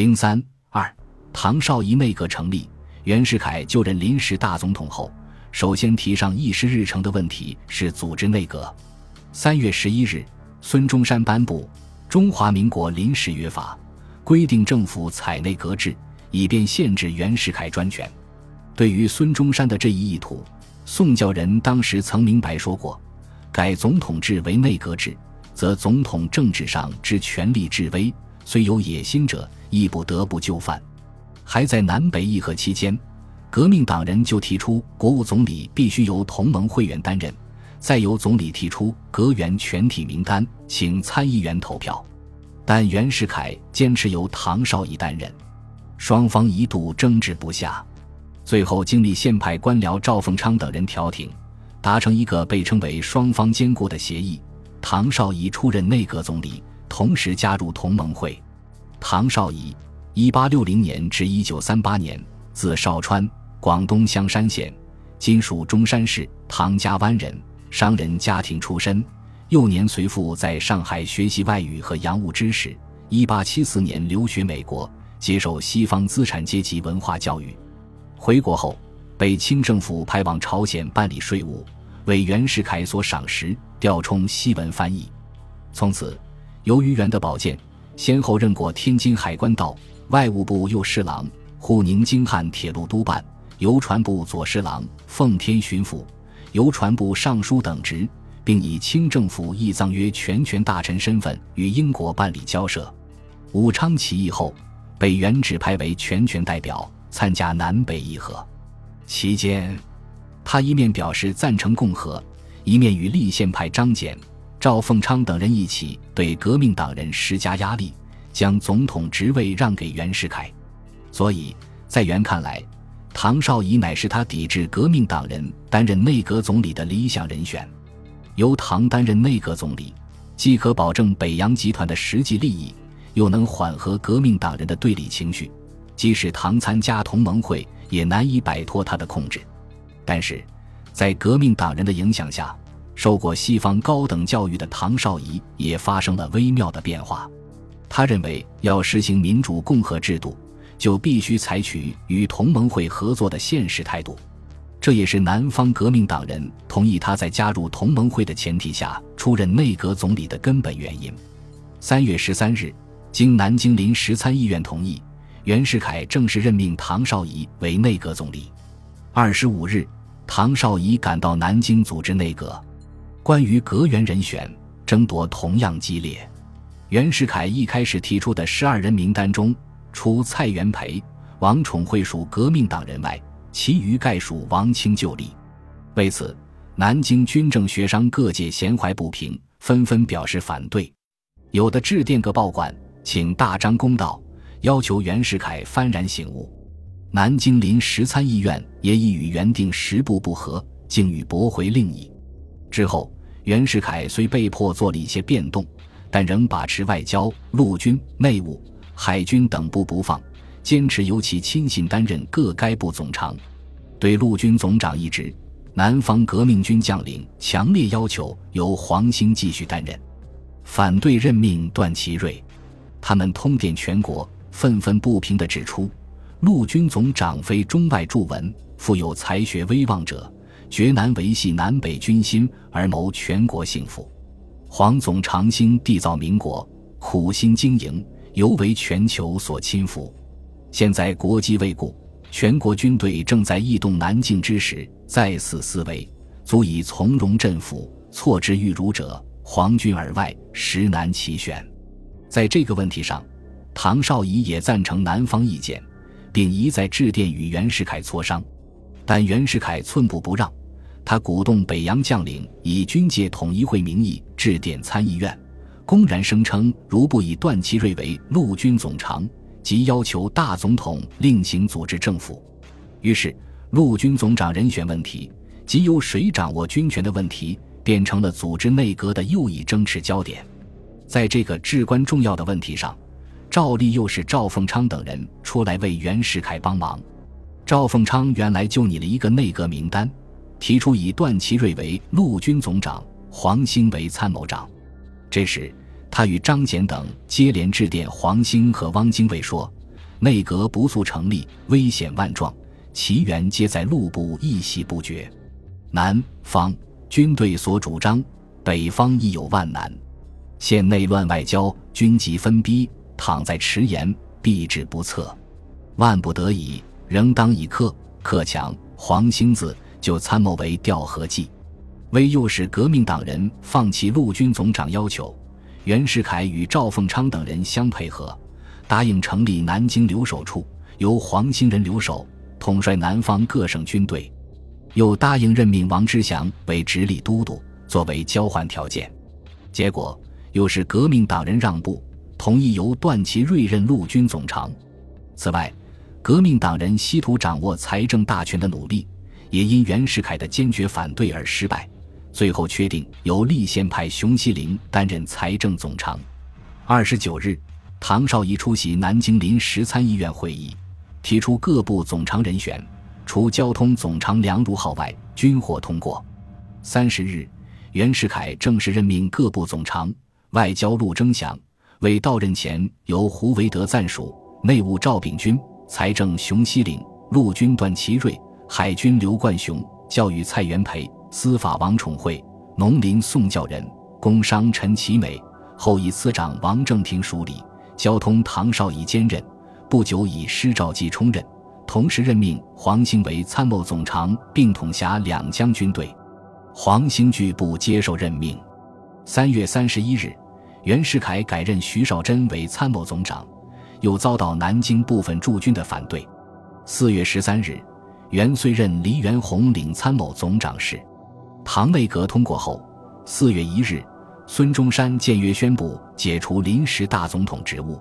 零三二，唐绍仪内阁成立，袁世凯就任临时大总统后，首先提上议事日程的问题是组织内阁。三月十一日，孙中山颁布《中华民国临时约法》，规定政府采内阁制，以便限制袁世凯专权。对于孙中山的这一意图，宋教仁当时曾明白说过：“改总统制为内阁制，则总统政治上之权力至微，虽有野心者。”亦不得不就范。还在南北议和期间，革命党人就提出国务总理必须由同盟会员担任，再由总理提出阁员全体名单，请参议员投票。但袁世凯坚持由唐绍仪担任，双方一度争执不下。最后经历宪派官僚赵凤昌等人调停，达成一个被称为双方兼顾的协议：唐绍仪出任内阁总理，同时加入同盟会。唐绍仪，一八六零年至一九三八年，字绍川，广东香山县（今属中山市）唐家湾人，商人家庭出身。幼年随父在上海学习外语和洋务知识。一八七四年留学美国，接受西方资产阶级文化教育。回国后，被清政府派往朝鲜办理税务，为袁世凯所赏识，调充西文翻译。从此，由于袁的保荐。先后任过天津海关道、外务部右侍郎、沪宁京汉铁路督办、邮传部左侍郎、奉天巡抚、邮传部尚书等职，并以清政府议藏约全权大臣身份与英国办理交涉。武昌起义后，被原指派为全权代表，参加南北议和。期间，他一面表示赞成共和，一面与立宪派张謇。赵凤昌等人一起对革命党人施加压力，将总统职位让给袁世凯。所以在袁看来，唐绍仪乃是他抵制革命党人担任内阁总理的理想人选。由唐担任内阁总理，既可保证北洋集团的实际利益，又能缓和革命党人的对立情绪。即使唐参加同盟会，也难以摆脱他的控制。但是，在革命党人的影响下，受过西方高等教育的唐绍仪也发生了微妙的变化。他认为，要实行民主共和制度，就必须采取与同盟会合作的现实态度。这也是南方革命党人同意他在加入同盟会的前提下出任内阁总理的根本原因。三月十三日，经南京临时参议院同意，袁世凯正式任命唐绍仪为内阁总理。二十五日，唐绍仪赶到南京组织内阁。关于阁员人选争夺同样激烈，袁世凯一开始提出的十二人名单中，除蔡元培、王宠惠属革命党人外，其余概属王清旧吏。为此，南京军政学商各界闲怀不平，纷纷表示反对，有的致电各报馆，请大张公道，要求袁世凯幡然醒悟。南京临时参议院也已与原定十部不合，竟欲驳回另议。之后，袁世凯虽被迫做了一些变动，但仍把持外交、陆军、内务、海军等部不放，坚持由其亲信担任各该部总长。对陆军总长一职，南方革命军将领强烈要求由黄兴继续担任，反对任命段祺瑞。他们通电全国，愤愤不平地指出：陆军总长非中外著文、富有才学、威望者。绝难维系南北军心而谋全国幸福。黄总长兴缔造民国，苦心经营，尤为全球所亲服。现在国机未固，全国军队正在异动南进之时，再次思维，足以从容镇抚。错之欲如者，皇军而外，实难其选。在这个问题上，唐绍仪也赞成南方意见，并一再致电与袁世凯磋商，但袁世凯寸步不让。他鼓动北洋将领以军界统一会名义致电参议院，公然声称如不以段祺瑞为陆军总长，即要求大总统另行组织政府。于是，陆军总长人选问题及由谁掌握军权的问题，变成了组织内阁的又一争持焦点。在这个至关重要的问题上，赵立又是赵凤昌等人出来为袁世凯帮忙。赵凤昌原来就拟了一个内阁名单。提出以段祺瑞为陆军总长，黄兴为参谋长。这时，他与张謇等接连致电黄兴和汪精卫说：“内阁不速成立，危险万状，其源皆在路部一席不绝。南方军队所主张，北方亦有万难。现内乱外交，军籍分逼，倘在迟延，必至不测。万不得已，仍当以克克强黄兴字就参谋为调和计。为诱使革命党人放弃陆军总长要求，袁世凯与赵凤昌等人相配合，答应成立南京留守处，由黄兴仁留守，统帅南方各省军队。又答应任命王之祥为直隶都督，作为交换条件。结果又是革命党人让步，同意由段祺瑞任陆军总长。此外，革命党人希图掌握财政大权的努力，也因袁世凯的坚决反对而失败。最后确定由立宪派熊希龄担任财政总长。二十九日，唐绍仪出席南京临时参议院会议，提出各部总长人选。除交通总长梁如浩外，均获通过。三十日，袁世凯正式任命各部总长：外交陆征祥为到任前由胡惟德暂署，内务赵秉钧，财政熊希龄，陆军段祺瑞，海军刘冠雄，教育蔡元培，司法王宠惠，农林宋教仁，工商陈其美，后以司长王正廷署理，交通唐绍仪兼任。不久以师赵继充任。同时任命黄兴为参谋总长，并统辖两江军队。黄兴拒不接受任命。三月三十一日，袁世凯改任徐绍贞为参谋总长，又遭到南京部分驻军的反对。四月十三日，袁遂任黎元洪领参谋总长事。唐内阁通过后，四月一日，孙中山僭越宣布解除临时大总统职务。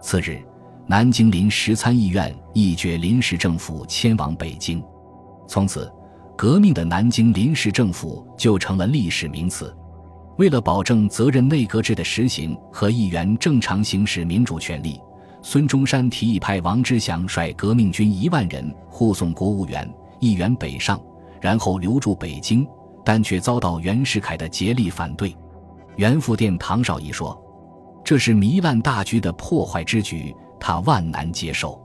次日。南京临时参议院议决临时政府迁往北京，从此，革命的南京临时政府就成了历史名词。为了保证责任内阁制的实行和议员正常行使民主权利，孙中山提议派王之祥率革命军一万人护送国务院议员北上，然后留驻北京，但却遭到袁世凯的竭力反对。袁复电唐绍仪说：“这是糜烂大局的破坏之举。”他万难接受，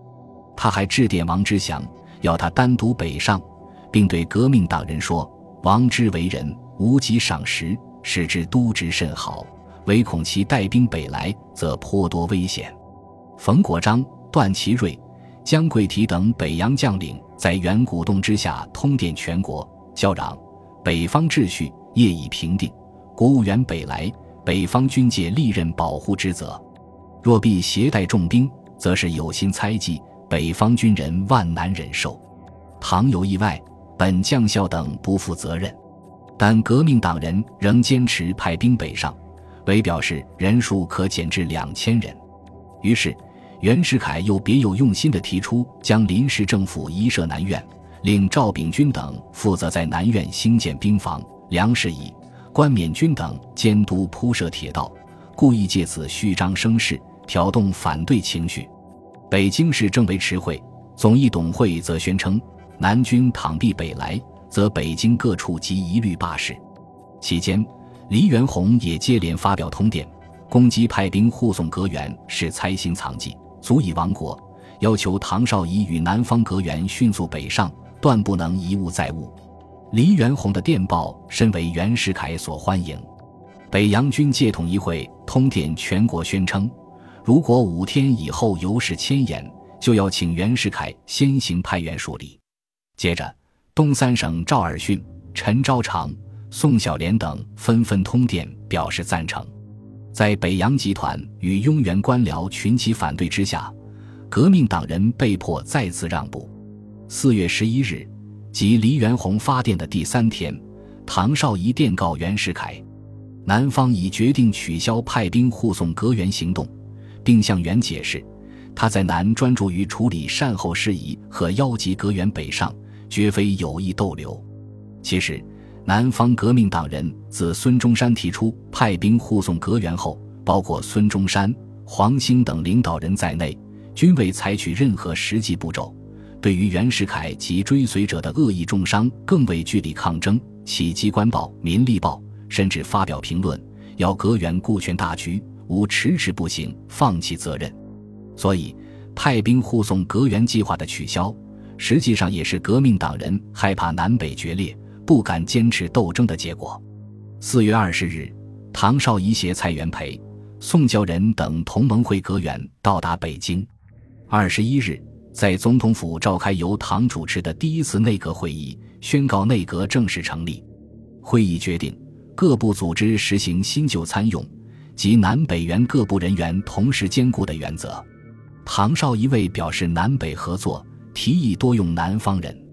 他还致电王之祥，要他单独北上，并对革命党人说：“王之为人无极赏识，使之督职甚好，唯恐其带兵北来，则颇多危险。”冯国璋、段祺瑞、江桂提等北洋将领在袁鼓动之下通电全国，叫嚷：“北方秩序业已平定，国务院北来，北方军界历任保护之责，若必携带重兵。”则是有心猜忌，北方军人万难忍受。倘有意外，本将校等不负责任。但革命党人仍坚持派兵北上，为表示人数可减至两千人。于是，袁世凯又别有用心地提出，将临时政府移设南苑，令赵秉钧等负责在南苑兴建兵房、粮食驿，关勉钧等监督铺设铁道，故意借此虚张声势。挑动反对情绪，北京市政委持会、总议董会则宣称，南军倘必北来，则北京各处即一律罢市。期间，黎元洪也接连发表通电，攻击派兵护送阁员是猜心藏计，足以亡国，要求唐绍仪与南方阁员迅速北上，断不能一误载物。黎元洪的电报深为袁世凯所欢迎。北洋军界统一会通电全国宣称。如果五天以后尤是迁延，就要请袁世凯先行派员处理。接着，东三省赵尔巽、陈昭常、宋小濂等纷纷通电表示赞成。在北洋集团与雍元官僚群起反对之下，革命党人被迫再次让步。四月十一日，即黎元洪发电的第三天，唐绍仪电告袁世凯，南方已决定取消派兵护送革员行动。并向袁解释，他在南专注于处理善后事宜和邀集阁员北上，绝非有意逗留。其实，南方革命党人自孙中山提出派兵护送阁员后，包括孙中山、黄兴等领导人在内，均未采取任何实际步骤。对于袁世凯及追随者的恶意重伤，更未据理抗争，起机关报、民力报，甚至发表评论，要阁员顾全大局。无迟迟不行，放弃责任，所以派兵护送革元计划的取消，实际上也是革命党人害怕南北决裂，不敢坚持斗争的结果。四月二十日，唐绍仪携蔡元培、宋教仁等同盟会阁员到达北京。二十一日，在总统府召开由唐主持的第一次内阁会议，宣告内阁正式成立。会议决定，各部组织实行新旧参用及南北原各部人员同时兼顾的原则。唐绍仪为表示南北合作，提议多用南方人，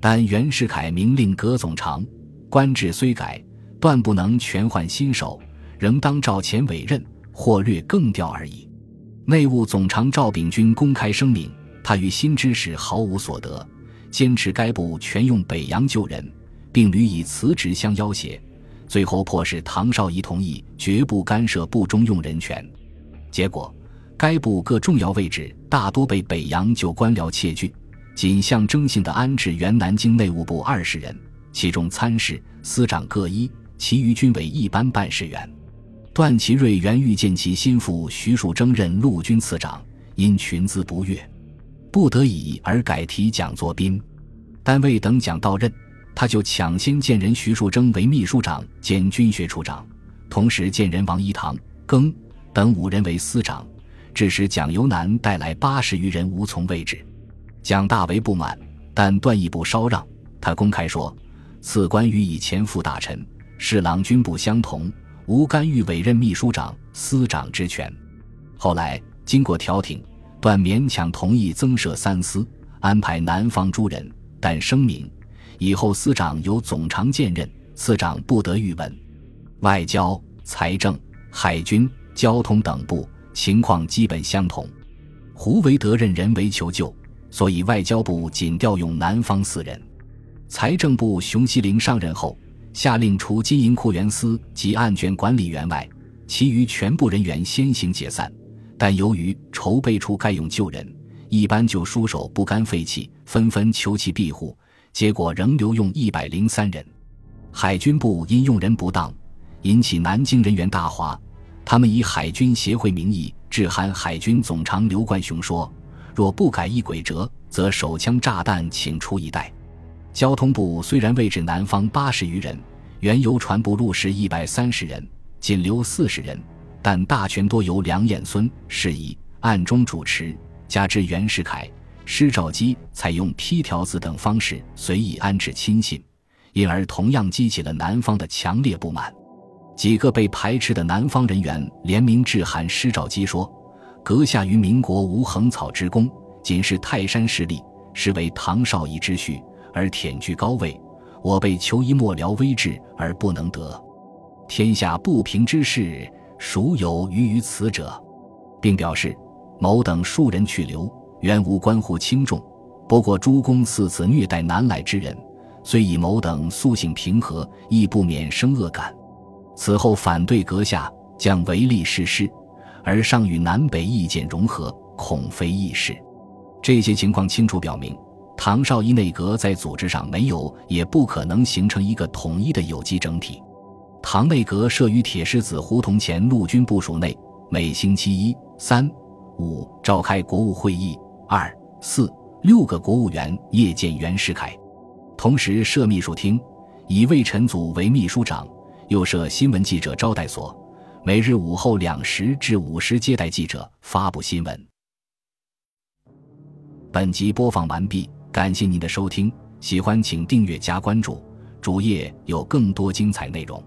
但袁世凯明令葛总长，官制虽改，断不能全换新手，仍当照前委任，或略更调而已。内务总长赵秉钧公开声明，他与新知识毫无所得，坚持该部全用北洋旧人，并屡以辞职相要挟，最后迫使唐绍仪同意绝不干涉部中用人权。结果，该部各重要位置大多被北洋旧官僚窃据，仅象征性的安置原南京内务部二十人，其中参事、司长各一，其余均为一般办事员。段祺瑞原欲见其心腹徐树铮任陆军次长，因群资不悦，不得已而改提蒋作宾。但未等蒋到任，他就抢先荐人徐树铮为秘书长兼军学处长，同时荐人王一堂、庚等五人为司长，致使蒋由南带来八十余人无从位置。蒋大为不满，但段义不稍让。他公开说：“此官与以前副大臣、侍郎军部相同。”无干预委任秘书长、司长之权。后来经过调停，段勉强同意增设三司，安排南方诸人，但声明以后司长由总长兼任，次长不得御文。外交、财政、海军、交通等部情况基本相同。胡惟德任人为求救，所以外交部仅调用南方四人。财政部熊希龄上任后。下令除金银库员司及案卷管理员外，其余全部人员先行解散。但由于筹备处该用旧人，一般就书手不甘废弃，纷纷求其庇护，结果仍留用一百零三人。海军部因用人不当，引起南京人员大哗。他们以海军协会名义致函海军总长刘冠雄说：“若不改一轨辙，则手枪炸弹请出一袋。”交通部虽然位置南方八十余人，原邮传部入仕一百三十人，仅留四十人，但大权多由梁彦孙事宜暗中主持，加之袁世凯、施肇基采用批条子等方式随意安置亲信，因而同样激起了南方的强烈不满。几个被排斥的南方人员联名致函施肇基说：“阁下于民国无横草之功，仅是泰山势力，实为唐绍仪之婿。”而忝居高位，我被求一末僚威制而不能得，天下不平之事，孰有余于此者？并表示，某等数人去留，原无关乎轻重，不过诸公似此虐待南来之人，虽以某等素性平和，亦不免生恶感。此后反对阁下，将唯利是事，而尚与南北意见融合，恐非易事。这些情况清楚表明。唐绍仪内阁在组织上没有，也不可能形成一个统一的有机整体。唐内阁设于铁狮子胡同前陆军部署内，每星期一、三、五召开国务会议，二、四、六个国务员夜见袁世凯，同时设秘书厅，以魏晨祖为秘书长，又设新闻记者招待所，每日午后两时至五时接待记者，发布新闻。本集播放完毕。感谢您的收听，喜欢请订阅加关注，主页有更多精彩内容。